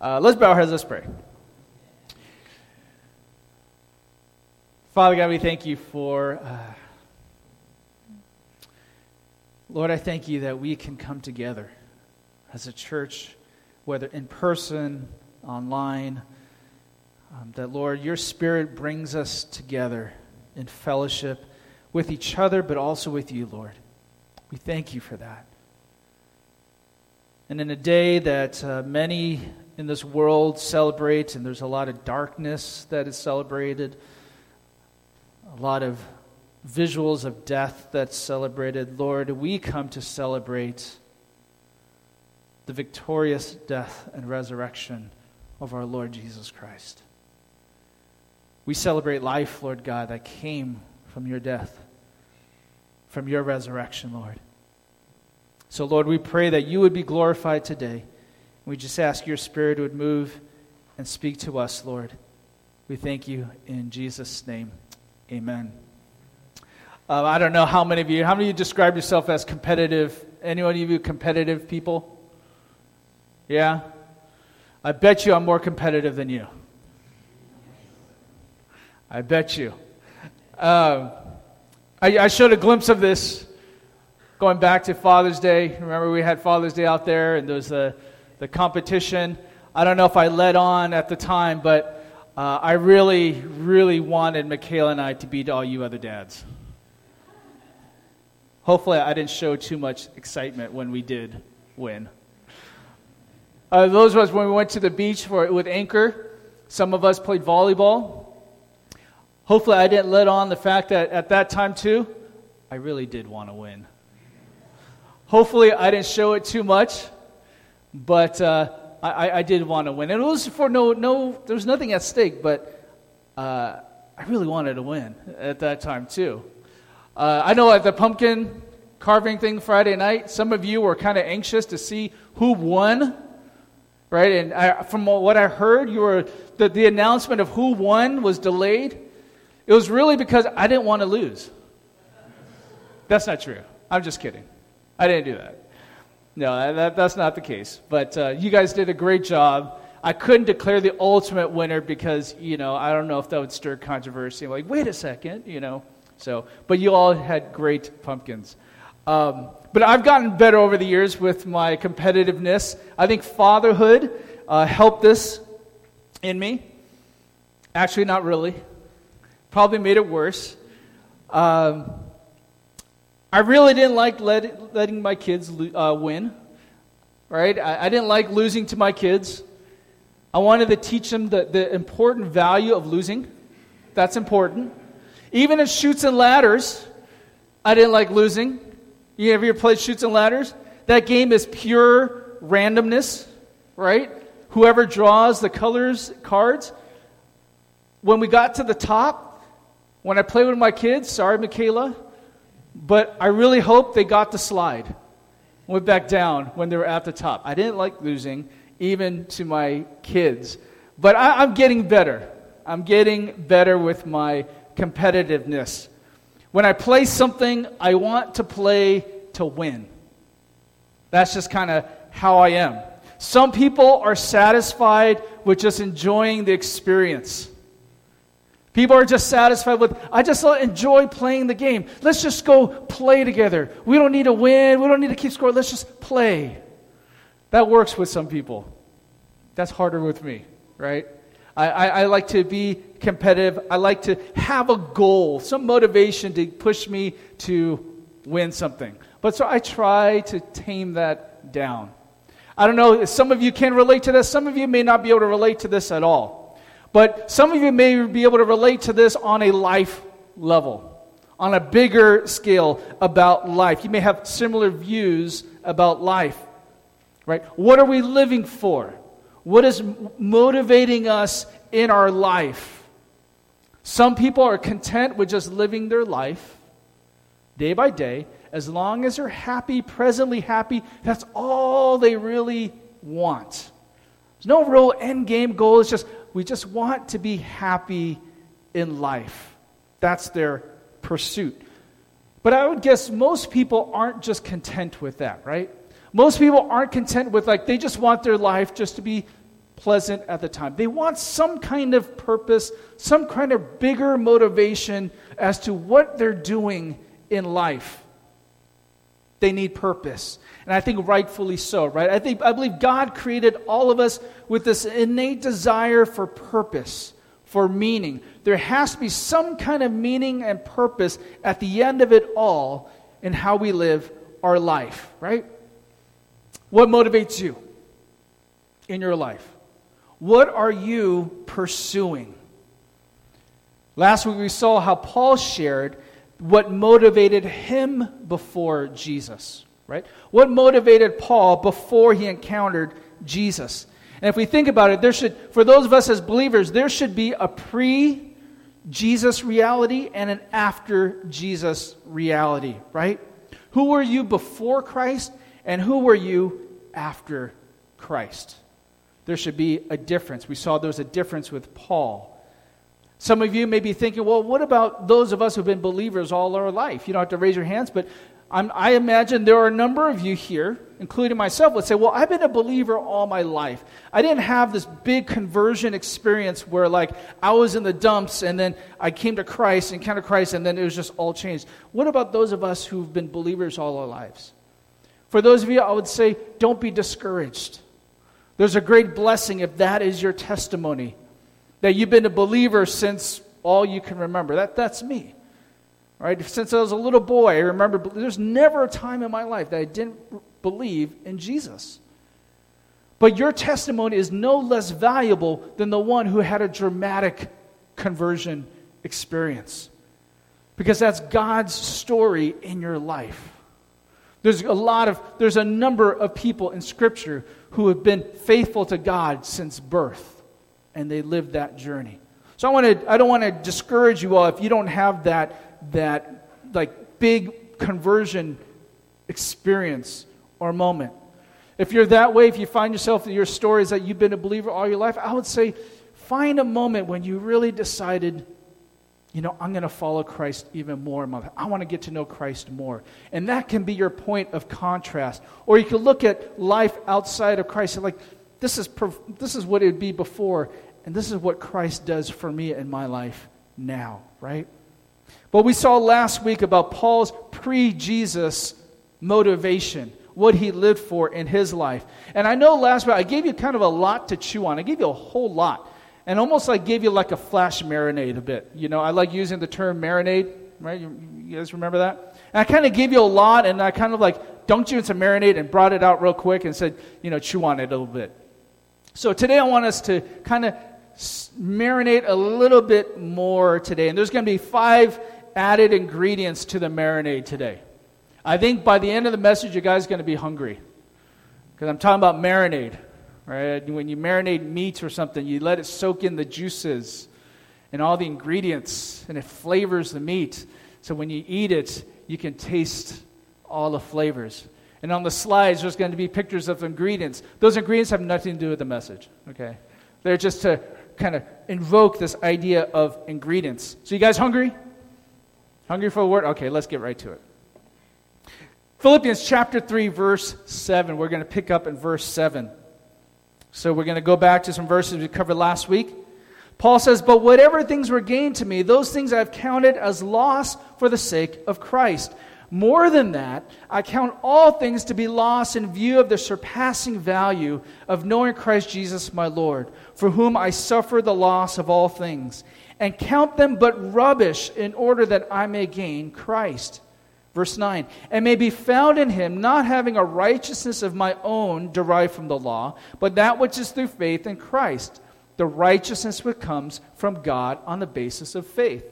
Uh, let's bow our heads, let's pray. Father God, we thank you for. Uh, Lord, I thank you that we can come together as a church, whether in person, online, um, that, Lord, your Spirit brings us together in fellowship with each other, but also with you, Lord. We thank you for that. And in a day that uh, many in this world celebrate, and there's a lot of darkness that is celebrated, a lot of visuals of death that's celebrated, Lord, we come to celebrate the victorious death and resurrection of our Lord Jesus Christ. We celebrate life, Lord God, that came from your death, from your resurrection, Lord. So, Lord, we pray that you would be glorified today. We just ask your Spirit would move and speak to us, Lord. We thank you in Jesus' name. Amen. Uh, I don't know how many of you, how many of you describe yourself as competitive? Anyone of you competitive people? Yeah? I bet you I'm more competitive than you. I bet you. Um, I, I showed a glimpse of this going back to Father's Day. Remember, we had Father's Day out there, and there was the, the competition. I don't know if I led on at the time, but uh, I really, really wanted Michaela and I to beat all you other dads. Hopefully, I didn't show too much excitement when we did win. Uh, those was when we went to the beach for, with Anchor, some of us played volleyball. Hopefully, I didn't let on the fact that at that time, too, I really did want to win. Hopefully, I didn't show it too much, but uh, I, I, did want to win. And it was for no, no there was nothing at stake, but uh, I really wanted to win at that time, too. Uh, I know at the pumpkin carving thing Friday night, some of you were kind of anxious to see who won right? And I, from what I heard, you were the, the announcement of who won was delayed. It was really because I didn't want to lose. That's not true. I'm just kidding. I didn't do that. No, that, that's not the case. But uh, you guys did a great job. I couldn't declare the ultimate winner because, you know, I don't know if that would stir controversy. I'm like, wait a second, you know. So, but you all had great pumpkins. Um, but I've gotten better over the years with my competitiveness. I think fatherhood uh, helped this in me. Actually, not really. Probably made it worse. Um, I really didn't like let, letting my kids uh, win. Right? I, I, didn't like losing to my kids. I wanted to teach them the, the important value of losing. That's important. Even in Chutes and Ladders, I didn't like losing. You ever played Chutes and Ladders? That game is pure randomness, right? Whoever draws the colors cards. When we got to the top, when I played with my kids, sorry, Michaela, but I really hope they got the slide. Went back down when they were at the top. I didn't like losing, even to my kids. But I, I'm getting better. I'm getting better with my competitiveness. When I play something, I want to play to win. That's just kind of how I am. Some people are satisfied with just enjoying the experience. People are just satisfied with, I just enjoy playing the game. Let's just go play together. We don't need to win. We don't need to keep score. Let's just play. That works with some people. That's harder with me, right? I, I, I, like to be competitive. I like to have a goal, some motivation to push me to win something. But so I try to tame that down. I don't know, some of you can relate to this, some of you may not be able to relate to this at all. But some of you may be able to relate to this on a life level, on a bigger scale about life. You may have similar views about life, right? What are we living for? What is motivating us in our life? Some people are content with just living their life day by day. As long as they're happy, presently happy, that's all they really want. There's no real end game goal. It's just, we just want to be happy in life. That's their pursuit. But I would guess most people aren't just content with that, right? Most people aren't content with, like, they just want their life just to be pleasant at the time. They want some kind of purpose, some kind of bigger motivation as to what they're doing in life. They need purpose. And I think rightfully so, right? I think I believe God created all of us with this innate desire for purpose, for meaning. There has to be some kind of meaning and purpose at the end of it all in how we live our life, right? What motivates you in your life? What are you pursuing? Last week we saw how Paul shared what motivated him before Jesus, right? What motivated Paul before he encountered Jesus? And if we think about it, there should, for those of us as believers, there should be a pre Jesus reality and an after Jesus reality, right? Who were you before Christ and who were you after Christ? there should be a difference. We saw there was a difference with Paul. Some of you may be thinking, well, what about those of us who've been believers all our life? You don't have to raise your hands, but I'm, i imagine there are a number of you here, including myself, would say, well, I've been a believer all my life. I didn't have this big conversion experience where, like, I was in the dumps and then I came to Christ, and encountered Christ, and then it was just all changed. What about those of us who've been believers all our lives? For those of you, I would say, don't be discouraged. There's a great blessing if that is your testimony, that you've been a believer since all you can remember. That, that's me. Right? Since I was a little boy, I remember there's never a time in my life that I didn't believe in Jesus. But your testimony is no less valuable than the one who had a dramatic conversion experience. Because that's God's story in your life. There's a lot of, there's a number of people in Scripture who have been faithful to God since birth, and they lived that journey. So I want to, I don't want to discourage you all if you don't have that, that like big conversion experience or moment. If you're that way, if you find yourself in your stories that you've been a believer all your life, I would say find a moment when you really decided you know, I'm going to follow Christ even more. I want to get to know Christ more. And that can be your point of contrast. Or you can look at life outside of Christ and like, this is, this is what it would be before, and this is what Christ does for me in my life now, right? But we saw last week about Paul's pre Jesus motivation, what he lived for in his life. And I know last week I gave you kind of a lot to chew on, I gave you a whole lot and almost like gave you like a flash marinade a bit. You know, I like using the term marinade, right? You, you guys remember that? And I kind of gave you a lot, and I kind of like dunked you into marinade and brought it out real quick and said, you know, chew on it a little bit. So today I want us to kind of marinate a little bit more today. And there's going to be five added ingredients to the marinade today. I think by the end of the message, you guys are going to be hungry. Because I'm talking about marinade. Right? When you marinate meat or something, you let it soak in the juices and all the ingredients, and it flavors the meat. So when you eat it, you can taste all the flavors. And on the slides, there's going to be pictures of ingredients. Those ingredients have nothing to do with the message, okay? They're just to kind of invoke this idea of ingredients. So, you guys hungry? Hungry for a word? Okay, let's get right to it. Philippians chapter 3, verse 7. We're going to pick up in verse 7. So we're going to go back to some verses we covered last week. Paul says, But whatever things were gained to me, those things I've counted as loss for the sake of Christ. More than that, I count all things to be lost in view of the surpassing value of knowing Christ Jesus my Lord, for whom I suffer the loss of all things, and count them but rubbish in order that I may gain Christ Verse 9, and may be found in him, not having a righteousness of my own derived from the law, but that which is through faith in Christ, the righteousness which comes from God on the basis of faith.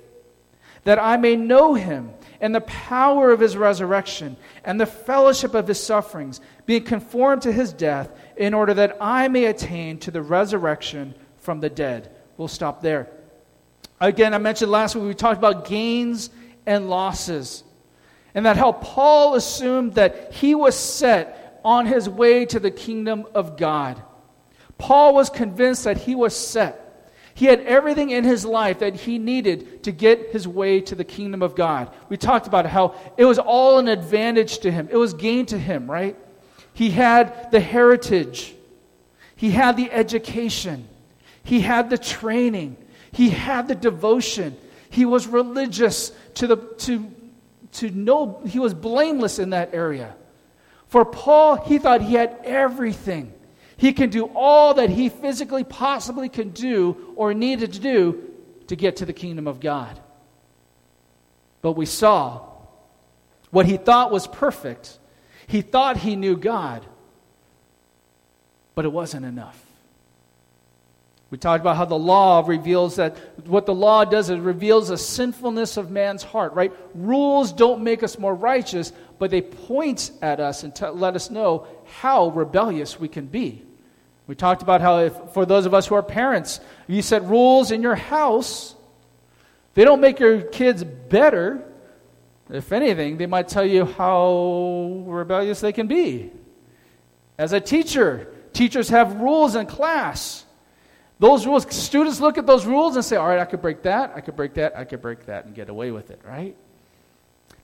That I may know him and the power of his resurrection and the fellowship of his sufferings, being conformed to his death, in order that I may attain to the resurrection from the dead. We'll stop there. Again, I mentioned last week we talked about gains and losses. And that how Paul assumed that he was set on his way to the kingdom of God. Paul was convinced that he was set. He had everything in his life that he needed to get his way to the kingdom of God. We talked about how it was all an advantage to him, it was gain to him, right? He had the heritage, He had the education. He had the training. He had the devotion. He was religious to the to to know he was blameless in that area. For Paul, he thought he had everything. He can do all that he physically possibly can do or needed to do to get to the kingdom of God. But we saw what he thought was perfect. He thought he knew God, but it wasn't enough. We talked about how the law reveals that what the law does is it reveals the sinfulness of man's heart, right? Rules don't make us more righteous, but they point at us and t- let us know how rebellious we can be. We talked about how, if, for those of us who are parents, you set rules in your house, they don't make your kids better. If anything, they might tell you how rebellious they can be. As a teacher, teachers have rules in class. Those rules, students look at those rules and say, all right, I could break that, I could break that, I could break that, and get away with it, right?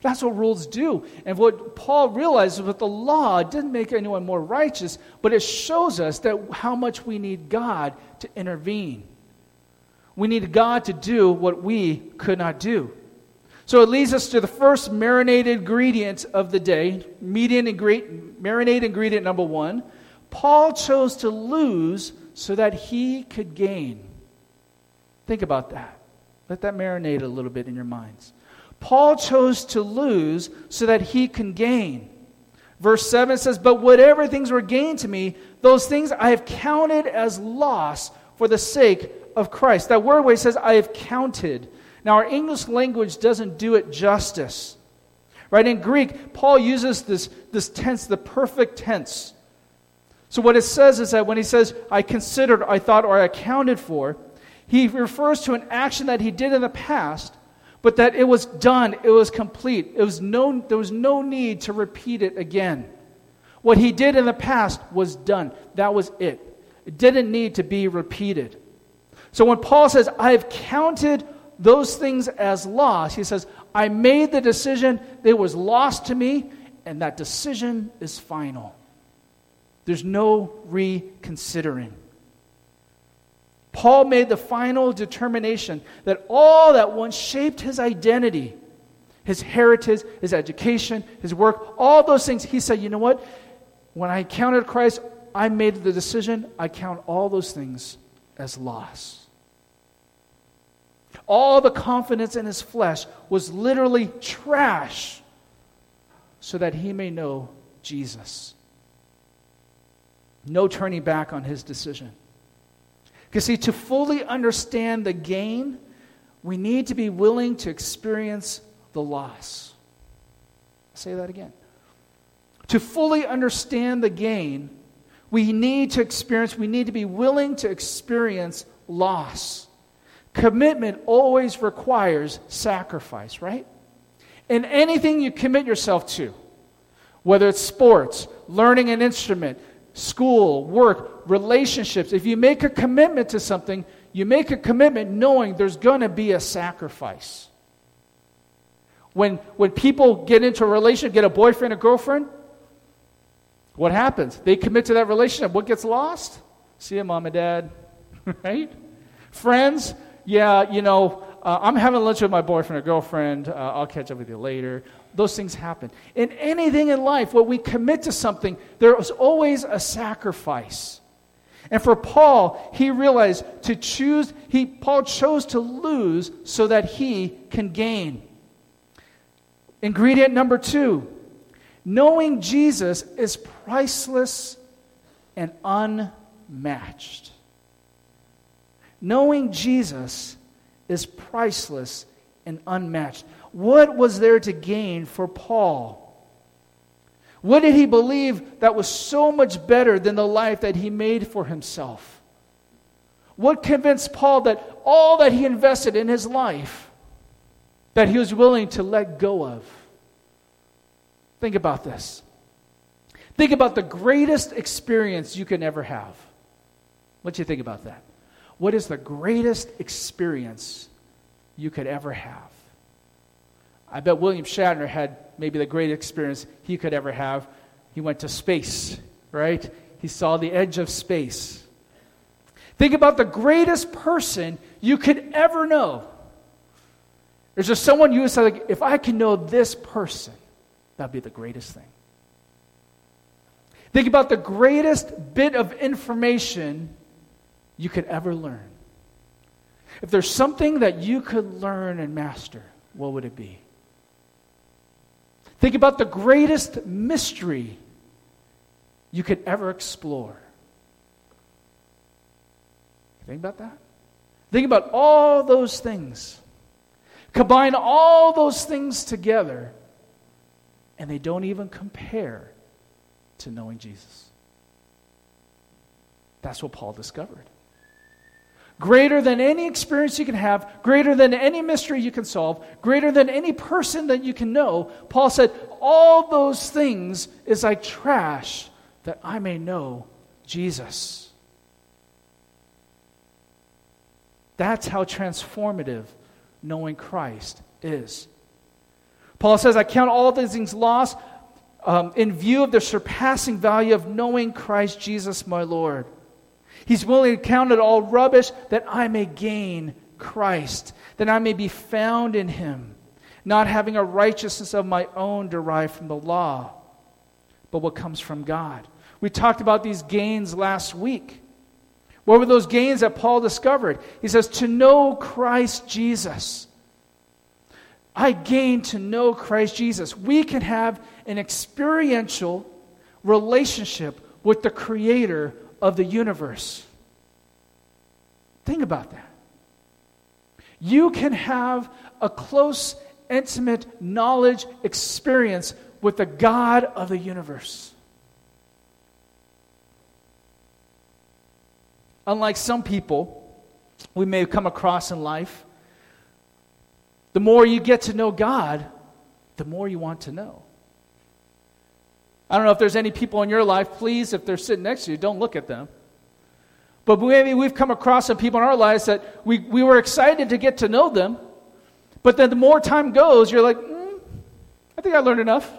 That's what rules do. And what Paul realizes with the law didn't make anyone more righteous, but it shows us that how much we need God to intervene. We need God to do what we could not do. So it leads us to the first marinated ingredient of the day, ingredient, marinade ingredient number one. Paul chose to lose so that he could gain. Think about that. Let that marinate a little bit in your minds. Paul chose to lose so that he can gain. Verse 7 says, But whatever things were gained to me, those things I have counted as loss for the sake of Christ. That word where he says, I have counted. Now, our English language doesn't do it justice. Right? In Greek, Paul uses this, this tense, the perfect tense. So, what it says is that when he says, I considered, I thought, or I accounted for, he refers to an action that he did in the past, but that it was done, it was complete. It was no, there was no need to repeat it again. What he did in the past was done. That was it. It didn't need to be repeated. So, when Paul says, I have counted those things as loss, he says, I made the decision, it was lost to me, and that decision is final. There's no reconsidering. Paul made the final determination that all that once shaped his identity, his heritage, his education, his work, all those things, he said, you know what? When I counted Christ, I made the decision, I count all those things as loss. All the confidence in his flesh was literally trash so that he may know Jesus. No turning back on his decision. Because, see, to fully understand the gain, we need to be willing to experience the loss. I'll say that again. To fully understand the gain, we need to experience, we need to be willing to experience loss. Commitment always requires sacrifice, right? In anything you commit yourself to, whether it's sports, learning an instrument, school, work, relationships. If you make a commitment to something, you make a commitment knowing there's going to be a sacrifice. When, when people get into a relationship, get a boyfriend or girlfriend, what happens? They commit to that relationship. What gets lost? See you, mom and dad. right? Friends, yeah, you know, uh, I'm having lunch with my boyfriend or girlfriend. Uh, I'll catch up with you later those things happen. In anything in life, when we commit to something, there is always a sacrifice. And for Paul, he realized to choose, he, Paul chose to lose so that he can gain. Ingredient number two knowing Jesus is priceless and unmatched. Knowing Jesus is priceless and unmatched. What was there to gain for Paul? What did he believe that was so much better than the life that he made for himself? What convinced Paul that all that he invested in his life, that he was willing to let go of? Think about this. Think about the greatest experience you can ever have. What do you think about that? What is the greatest experience you could ever have? I bet William Shatner had maybe the greatest experience he could ever have. He went to space, right? He saw the edge of space. Think about the greatest person you could ever know. Is there someone you would say, like, if I can know this person, that'd be the greatest thing? Think about the greatest bit of information you could ever learn. If there's something that you could learn and master, what would it be? Think about the greatest mystery you could ever explore. Think about that. Think about all those things. Combine all those things together, and they don't even compare to knowing Jesus. That's what Paul discovered. Greater than any experience you can have, greater than any mystery you can solve, greater than any person that you can know, Paul said, All those things is like trash that I may know Jesus. That's how transformative knowing Christ is. Paul says, I count all these things lost um, in view of the surpassing value of knowing Christ Jesus my Lord. He's willing to count it all rubbish that I may gain Christ, that I may be found in him, not having a righteousness of my own derived from the law, but what comes from God. We talked about these gains last week. What were those gains that Paul discovered? He says, To know Christ Jesus. I gain to know Christ Jesus. We can have an experiential relationship with the creator of the universe. Think about that. You can have a close, intimate knowledge experience with the God of the universe. unlike some people we may have come across in life, the more you get to know God, the more you want to know. I don't know if there's any people in your life, please, if they're sitting next to you, don't look at them. But maybe we've come across some people in our lives that we, we were excited to get to know them, but then the more time goes, you're like, mm, I think I learned enough.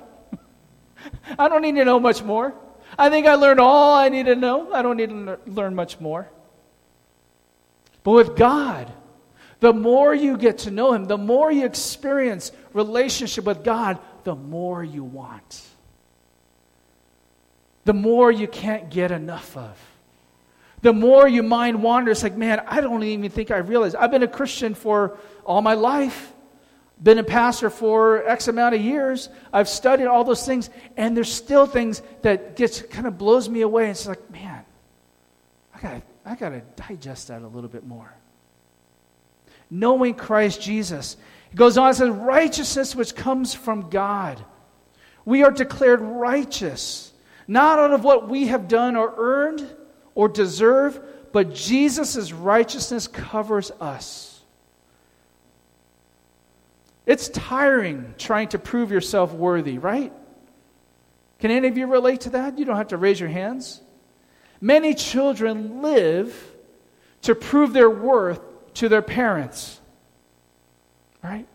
I don't need to know much more. I think I learned all I need to know. I don't need to learn much more. But with God, the more you get to know Him, the more you experience relationship with God, the more you want. The more you can't get enough of. The more your mind wanders, like, man, I don't even think I realize. I've been a Christian for all my life, been a pastor for X amount of years. I've studied all those things, and there's still things that gets kind of blows me away. It's like, man, I gotta, I got to digest that a little bit more. Knowing Christ Jesus. He goes on and says, righteousness which comes from God. We are declared righteous, not out of what we have done or earned or deserve, but Jesus' righteousness covers us. It's tiring trying to prove yourself worthy, right? Can any of you relate to that? You don't have to raise your hands. Many children live to prove their worth to their parents. Right?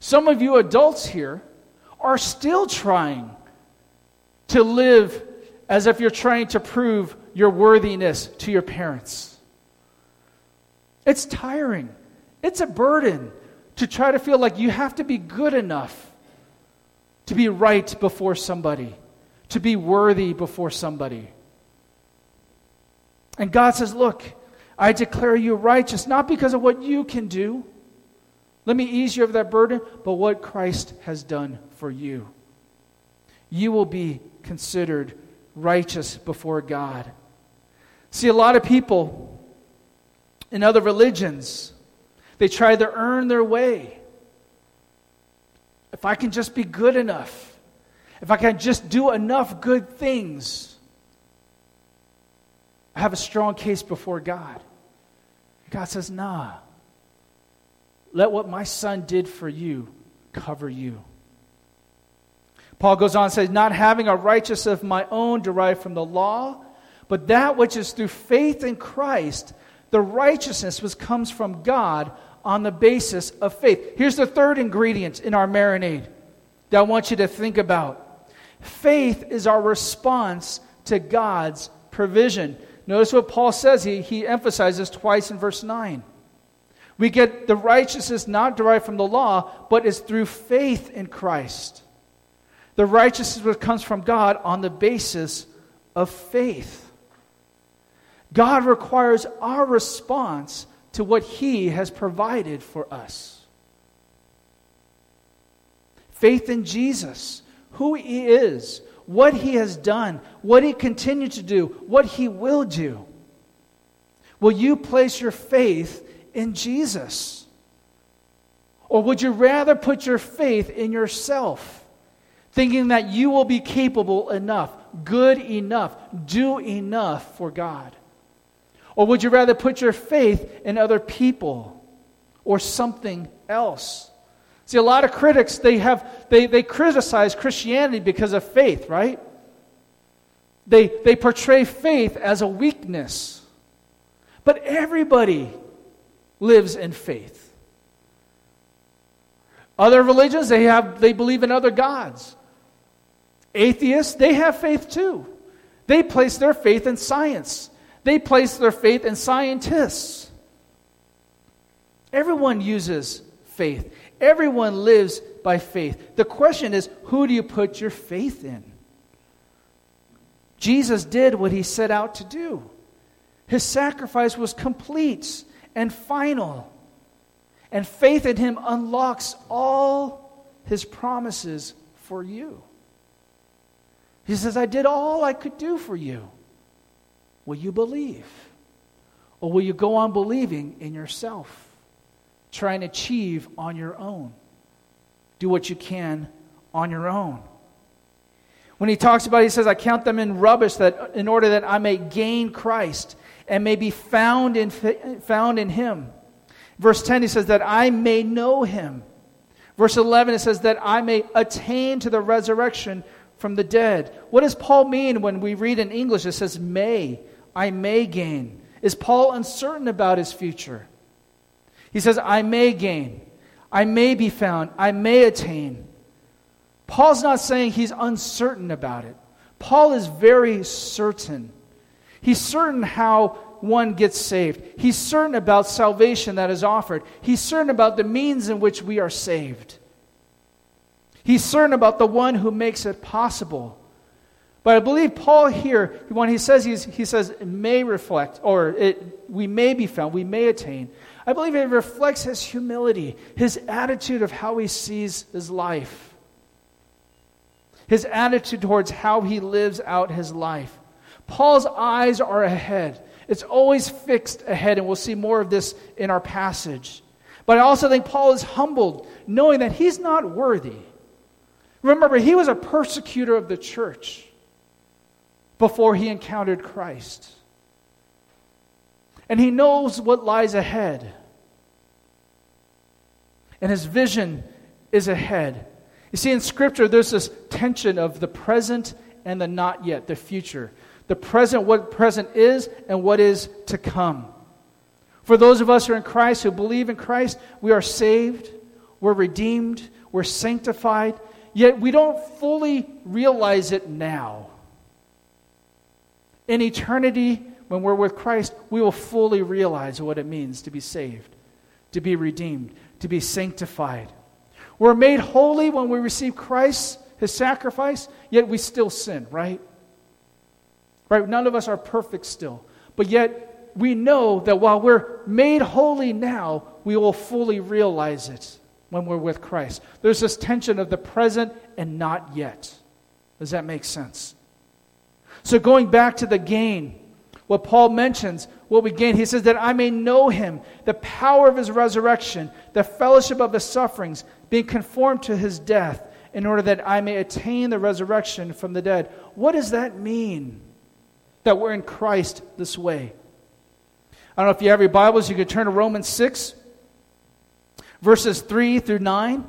Some of you adults here are still trying to live as if you're trying to prove your worthiness to your parents. It's tiring. It's a burden to try to feel like you have to be good enough to be right before somebody, to be worthy before somebody. And God says, Look, I declare you righteous, not because of what you can do. Let me ease you of that burden, but what Christ has done for you. You will be considered righteous before God. See, a lot of people in other religions, they try to earn their way. If I can just be good enough, if I can just do enough good things, I have a strong case before God. God says, nah. Let what my son did for you cover you. Paul goes on and says, Not having a righteousness of my own derived from the law, but that which is through faith in Christ, the righteousness which comes from God on the basis of faith. Here's the third ingredient in our marinade that I want you to think about faith is our response to God's provision. Notice what Paul says. He, he emphasizes twice in verse 9. We get the righteousness not derived from the law, but is through faith in Christ. The righteousness which comes from God on the basis of faith. God requires our response to what He has provided for us. Faith in Jesus, who He is, what He has done, what He continues to do, what He will do. Will you place your faith in Jesus? Or would you rather put your faith in yourself, thinking that you will be capable enough, good enough, do enough for God? Or would you rather put your faith in other people or something else? See, a lot of critics, they, have, they, they criticize Christianity because of faith, right? They, they portray faith as a weakness. But everybody lives in faith. Other religions, they, have, they believe in other gods. Atheists, they have faith too. They place their faith in science. They place their faith in scientists. Everyone uses faith, everyone lives by faith. The question is who do you put your faith in? Jesus did what he set out to do. His sacrifice was complete and final. And faith in him unlocks all his promises for you. He says, I did all I could do for you. Will you believe? Or will you go on believing in yourself, trying to achieve on your own? Do what you can on your own. When he talks about, it, he says, I count them in rubbish that in order that I may gain Christ and may be found in, found in him. Verse 10, he says, that I may know him. Verse 11, it says, that I may attain to the resurrection from the dead. What does Paul mean when we read in English? It says, may. I may gain. Is Paul uncertain about his future? He says, I may gain. I may be found. I may attain. Paul's not saying he's uncertain about it. Paul is very certain. He's certain how one gets saved. He's certain about salvation that is offered. He's certain about the means in which we are saved. He's certain about the one who makes it possible. But I believe Paul here, when he says he says may reflect, or it, we may be found, we may attain. I believe it reflects his humility, his attitude of how he sees his life, his attitude towards how he lives out his life. Paul's eyes are ahead. It's always fixed ahead, and we'll see more of this in our passage. But I also think Paul is humbled, knowing that he's not worthy. Remember, he was a persecutor of the church before he encountered Christ. And he knows what lies ahead. And his vision is ahead. You see, in Scripture, there's this tension of the present and the not yet, the future. The present, what present is, and what is to come. For those of us who are in Christ, who believe in Christ, we are saved, we're redeemed, we're sanctified, yet we don't fully realize it now. In eternity, when we're with Christ, we will fully realize what it means to be saved, to be redeemed, to be sanctified. We're made holy when we receive Christ, his sacrifice, yet we still sin, right? Right? None of us are perfect still. But yet we know that while we're made holy now, we will fully realize it when we're with Christ. There's this tension of the present and not yet. Does that make sense? So, going back to the gain, what Paul mentions, what we gain, he says that I may know him, the power of his resurrection, the fellowship of his sufferings, being conformed to his death, in order that I may attain the resurrection from the dead. What does that mean? That we're in Christ this way. I don't know if you have your Bibles, you could turn to Romans 6, verses 3 through 9.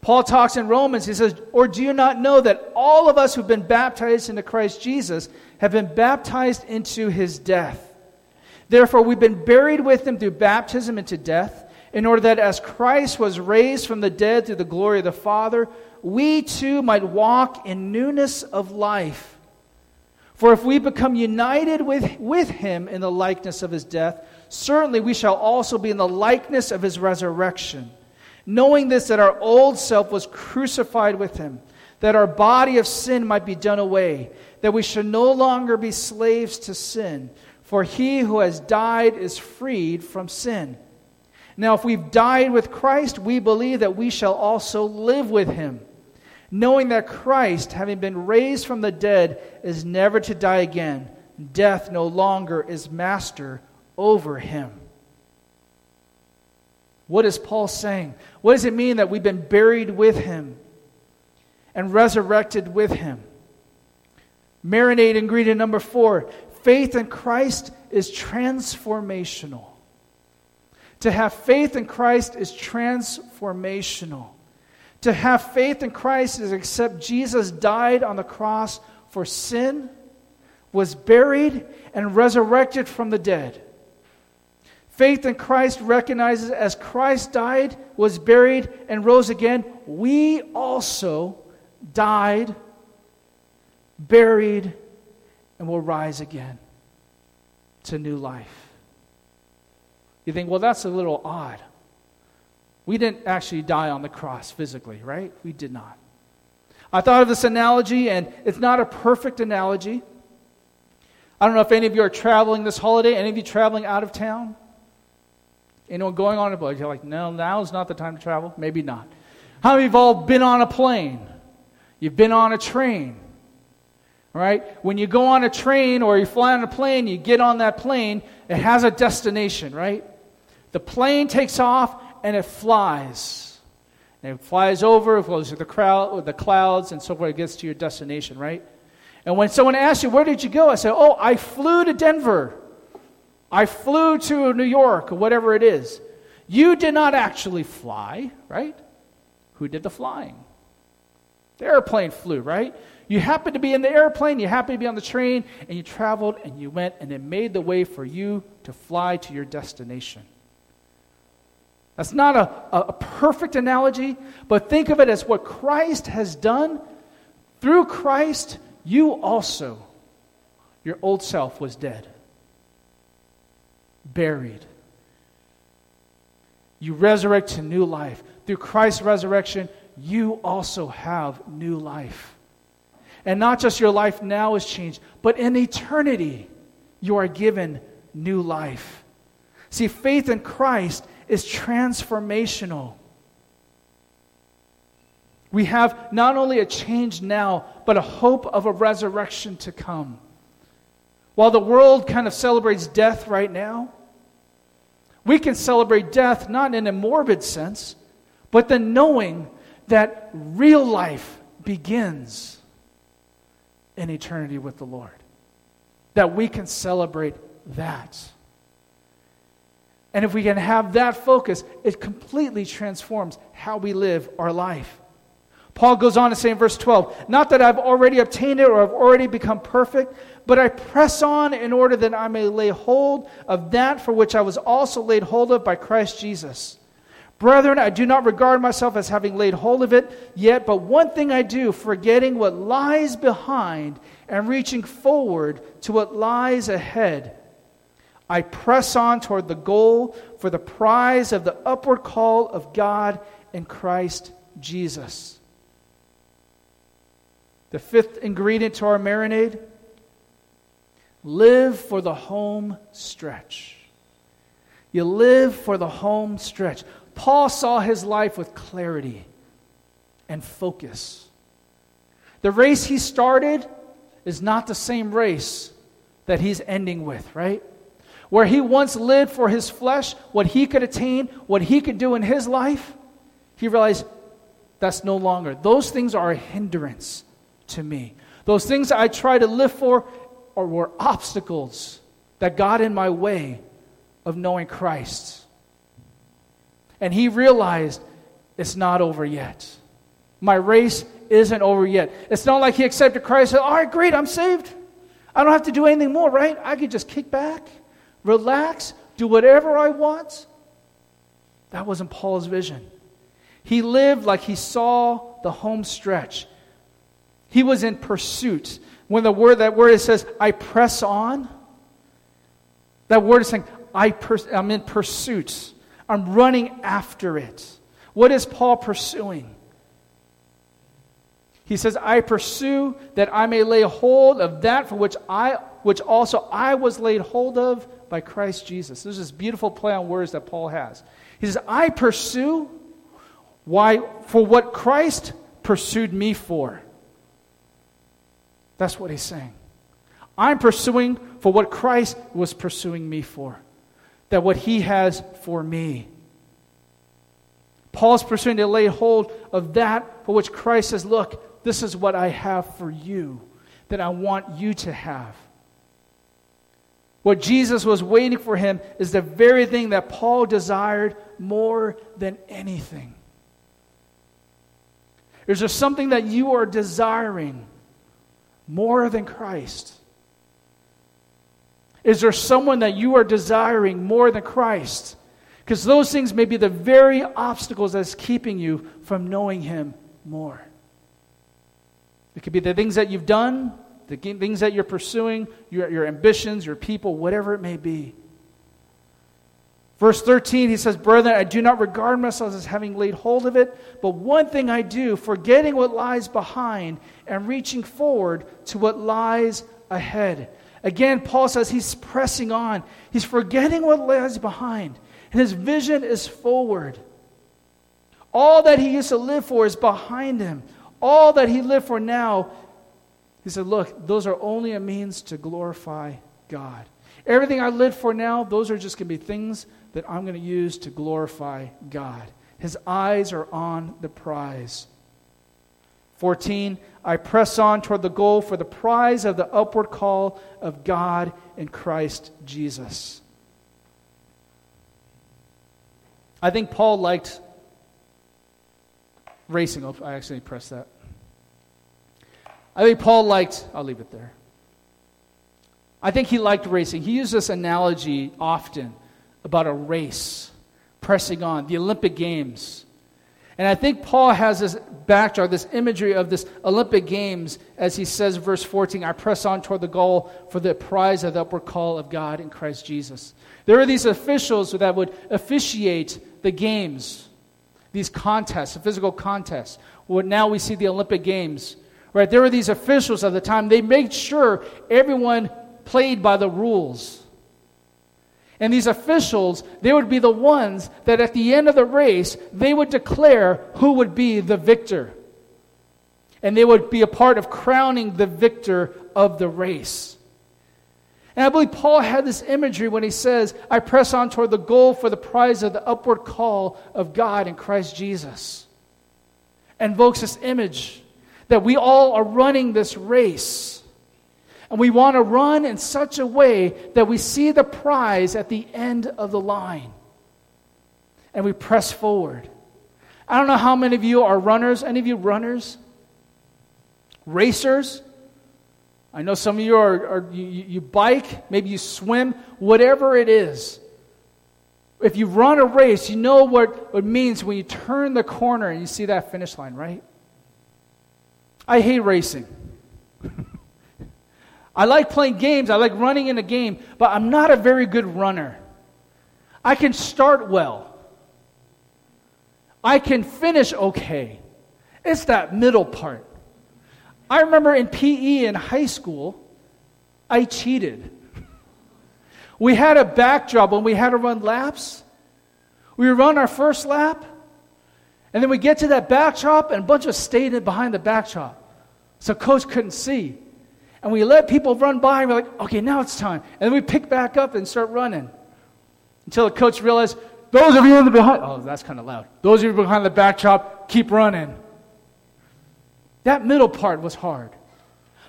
Paul talks in Romans, he says, Or do you not know that all of us who've been baptized into Christ Jesus have been baptized into his death? Therefore, we've been buried with him through baptism into death, in order that as Christ was raised from the dead through the glory of the Father, we too might walk in newness of life. For if we become united with, with him in the likeness of his death, certainly we shall also be in the likeness of his resurrection. Knowing this, that our old self was crucified with him, that our body of sin might be done away, that we should no longer be slaves to sin. For he who has died is freed from sin. Now, if we've died with Christ, we believe that we shall also live with him knowing that Christ, having been raised from the dead, is never to die again. Death no longer is master over him. What is Paul saying? What does it mean that we've been buried with him and resurrected with him? Marinade ingredient number four faith in Christ is transformational. To have faith in Christ is transformational. To have faith in Christ is accept Jesus died on the cross for sin, was buried, and resurrected from the dead. Faith in Christ recognizes as Christ died, was buried, and rose again, we also died, buried, and will rise again to new life. You think, well, that's a little odd. We didn't actually die on the cross physically, right? We did not. I thought of this analogy, and it's not a perfect analogy. I don't know if any of you are traveling this holiday. Any of you traveling out of town? Anyone going on a boat? You're like, no, now is not the time to travel. Maybe not. How many of you have all been on a plane? You've been on a train. Right? When you go on a train or you fly on a plane, you get on that plane, it has a destination, right? The plane takes off and it flies. And it flies over, it goes through the, crowd, the clouds, and so forth. It gets to your destination, right? And when someone asks you, Where did you go? I say, Oh, I flew to Denver. I flew to New York, or whatever it is. You did not actually fly, right? Who did the flying? The airplane flew, right? You happened to be in the airplane, you happened to be on the train, and you traveled and you went, and it made the way for you to fly to your destination. That's not a, a perfect analogy, but think of it as what Christ has done. Through Christ, you also, your old self was dead, buried. You resurrect to new life. Through Christ's resurrection, you also have new life. And not just your life now is changed, but in eternity, you are given new life. See, faith in Christ is transformational. We have not only a change now, but a hope of a resurrection to come. While the world kind of celebrates death right now, we can celebrate death not in a morbid sense, but the knowing that real life begins in eternity with the Lord. That we can celebrate that. And if we can have that focus, it completely transforms how we live our life. Paul goes on to say in verse 12, Not that I've already obtained it or I've already become perfect, but I press on in order that I may lay hold of that for which I was also laid hold of by Christ Jesus. Brethren, I do not regard myself as having laid hold of it yet, but one thing I do, forgetting what lies behind and reaching forward to what lies ahead. I press on toward the goal for the prize of the upward call of God in Christ Jesus. The fifth ingredient to our marinade live for the home stretch. You live for the home stretch. Paul saw his life with clarity and focus. The race he started is not the same race that he's ending with, right? Where he once lived for his flesh, what he could attain, what he could do in his life, he realized that's no longer. Those things are a hindrance to me. Those things I try to live for are, were obstacles that got in my way of knowing Christ. And he realized it's not over yet. My race isn't over yet. It's not like he accepted Christ and said, All right, great, I'm saved. I don't have to do anything more, right? I can just kick back relax, do whatever I want. That wasn't Paul's vision. He lived like he saw the home stretch. He was in pursuit. When the word, that word it says, I press on, that word is saying, I pers- I'm in pursuit. I'm running after it. What is Paul pursuing? He says, I pursue that I may lay hold of that for which I which also I was laid hold of by Christ Jesus. There's this beautiful play on words that Paul has. He says, I pursue why for what Christ pursued me for. That's what he's saying. I'm pursuing for what Christ was pursuing me for. That what he has for me. Paul's pursuing to lay hold of that for which Christ says, Look, this is what I have for you, that I want you to have. What Jesus was waiting for him is the very thing that Paul desired more than anything. Is there something that you are desiring more than Christ? Is there someone that you are desiring more than Christ? Because those things may be the very obstacles that's keeping you from knowing Him more. It could be the things that you've done, the things that you're pursuing, your, your ambitions, your people, whatever it may be. Verse 13, he says, Brethren, I do not regard myself as having laid hold of it, but one thing I do, forgetting what lies behind and reaching forward to what lies ahead. Again, Paul says he's pressing on. He's forgetting what lies behind, and his vision is forward. All that he used to live for is behind him. All that he lived for now, he said, Look, those are only a means to glorify God. Everything I live for now, those are just going to be things that I'm going to use to glorify God. His eyes are on the prize. 14, I press on toward the goal for the prize of the upward call of God in Christ Jesus. I think Paul liked racing. Oh, I actually pressed that. I think Paul liked, I'll leave it there. I think he liked racing. He used this analogy often about a race, pressing on, the Olympic Games. And I think Paul has this backdrop, this imagery of this Olympic Games, as he says, verse 14, I press on toward the goal for the prize of the upward call of God in Christ Jesus. There are these officials that would officiate the games, these contests, the physical contests. Well, now we see the Olympic Games. Right? There were these officials at the time. They made sure everyone played by the rules. And these officials, they would be the ones that at the end of the race, they would declare who would be the victor. And they would be a part of crowning the victor of the race. And I believe Paul had this imagery when he says, I press on toward the goal for the prize of the upward call of God in Christ Jesus. Invokes this image that we all are running this race. And we want to run in such a way that we see the prize at the end of the line. And we press forward. I don't know how many of you are runners. Any of you runners? Racers? I know some of you are, are you, you bike, maybe you swim, whatever it is. If you run a race, you know what it means when you turn the corner and you see that finish line, right? I hate racing. I like playing games, I like running in a game, but I'm not a very good runner. I can start well, I can finish okay. It's that middle part. I remember in PE in high school, I cheated. We had a backdrop when we had to run laps. We run our first lap, and then we get to that backdrop, and a bunch of stayed behind the backdrop. So coach couldn't see and we let people run by, and we're like, okay, now it's time. And then we pick back up and start running until the coach realized, those of you in the behind, oh, that's kind of loud. Those of you behind the backdrop, keep running. That middle part was hard.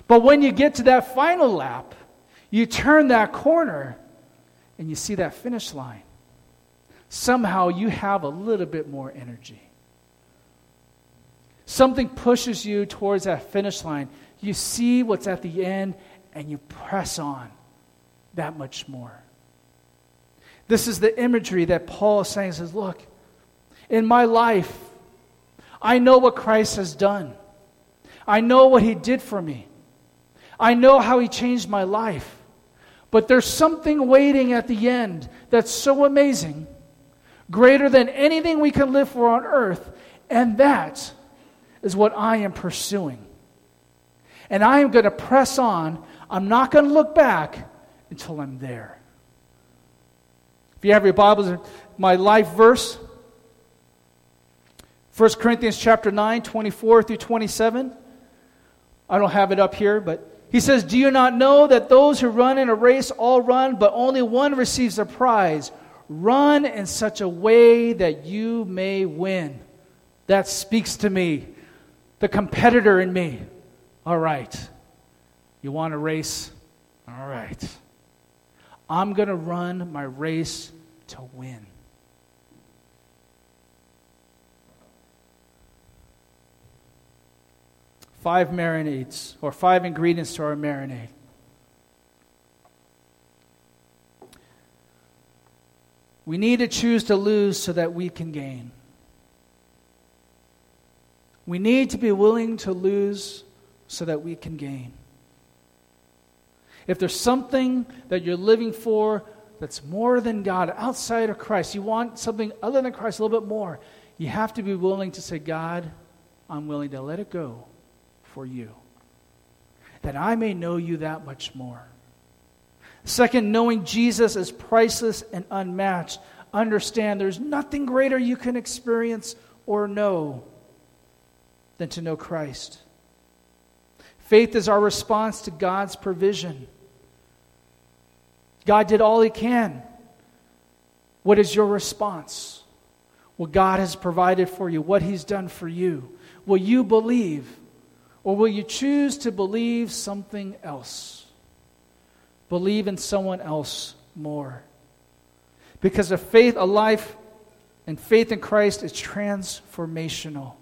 But when you get to that final lap, you turn that corner and you see that finish line. Somehow you have a little bit more energy. Something pushes you towards that finish line you see what's at the end and you press on that much more. This is the imagery that Paul is saying. Says, Look, in my life, I know what Christ has done. I know what he did for me. I know how He changed my life. But there's something waiting at the end that's so amazing, greater than anything we can live for on earth, and that is what I am pursuing. And I am going to press on. I'm not going to look back until I'm there. If you have your Bibles, my life verse, 1 Corinthians chapter 9, 24 through 27. I don't have it up here, but he says, Do you not know that those who run in a race all run, but only one receives a prize? Run in such a way that you may win. That speaks to me, the competitor in me. All right. You want a race? All right. I'm going to run my race to win. five marinades or five ingredients to our marinade. We need to choose to lose so that we can gain. We need to be willing to lose so that we can gain. If there's something that you're living for that's more than God, outside of Christ, you want something other than Christ a little bit more, you have to be willing to say, God, I'm willing to let it go for you, that I may know you that much more. Second, knowing Jesus is priceless and unmatched. Understand there's nothing greater you can experience or know than to know Christ. Faith is our response to God's provision. God did all He can. What is your response? What God has provided for you, what He's done for you. Will you believe? Or will you choose to believe something else? Believe in someone else more. Because a faith, a life, and faith in Christ is transformational.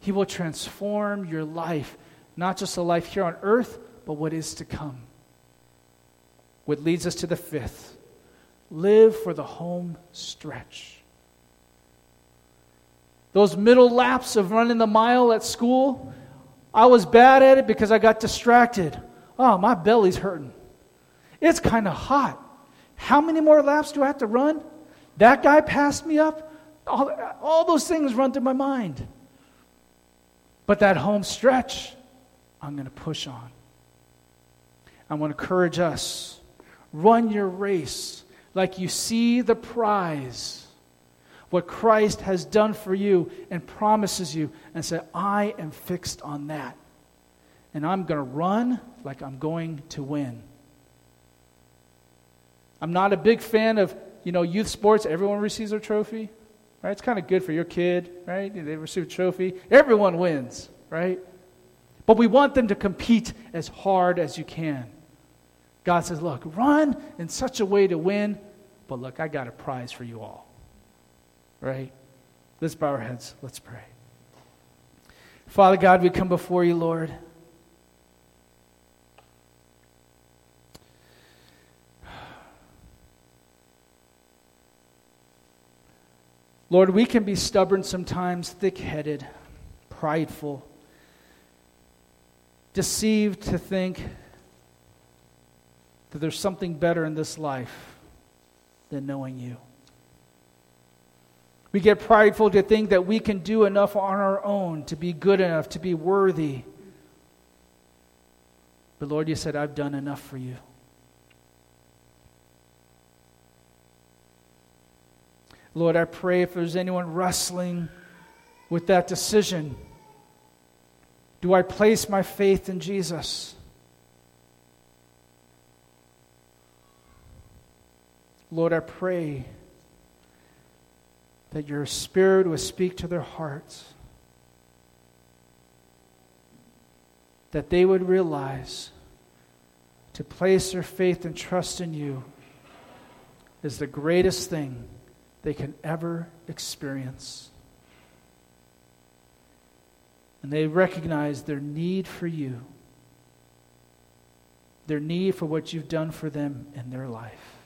He will transform your life, not just a life here on earth, but what is to come. What leads us to the fifth live for the home stretch. Those middle laps of running the mile at school, I was bad at it because I got distracted. Oh, my belly's hurting. It's kind of hot. How many more laps do I have to run? That guy passed me up. All, all those things run through my mind. But that home stretch, I'm going to push on. I want to encourage us run your race like you see the prize what Christ has done for you and promises you, and say, I am fixed on that. And I'm going to run like I'm going to win. I'm not a big fan of, you know, youth sports. Everyone receives a trophy, right? It's kind of good for your kid, right? They receive a trophy. Everyone wins, right? But we want them to compete as hard as you can. God says, look, run in such a way to win, but look, I got a prize for you all right? Let's bow our heads. Let's pray. Father God, we come before you, Lord. Lord, we can be stubborn sometimes, thick headed, prideful, deceived to think that there's something better in this life than knowing you. We get prideful to think that we can do enough on our own to be good enough, to be worthy. But Lord, you said, I've done enough for you. Lord, I pray if there's anyone wrestling with that decision, do I place my faith in Jesus? Lord, I pray that your Spirit would speak to their hearts, that they would realize to place their faith and trust in you is the greatest thing they can ever experience. And they recognize their need for you, their need for what you've done for them in their life.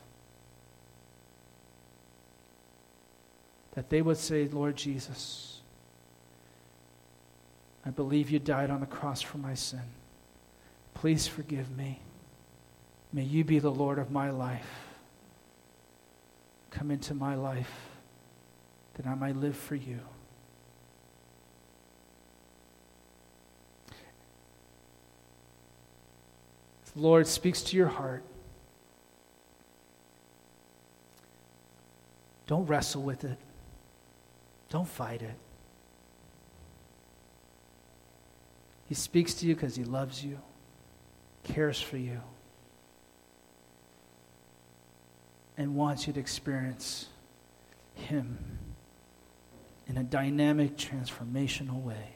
that they would say, Lord Jesus, I believe you died on the cross for my sin. Please forgive me. May you be the Lord of my life. Come into my life that I might live for you. The Lord speaks to your heart. Don't wrestle with it. Don't fight it. He speaks to you because he loves you, cares for you, and wants you to experience him in a dynamic, transformational way.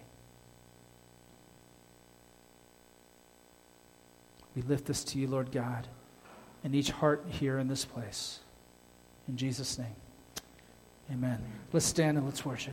We lift this to you, Lord God, and each heart here in this place. In Jesus' name, amen. Let's stand and let's worship.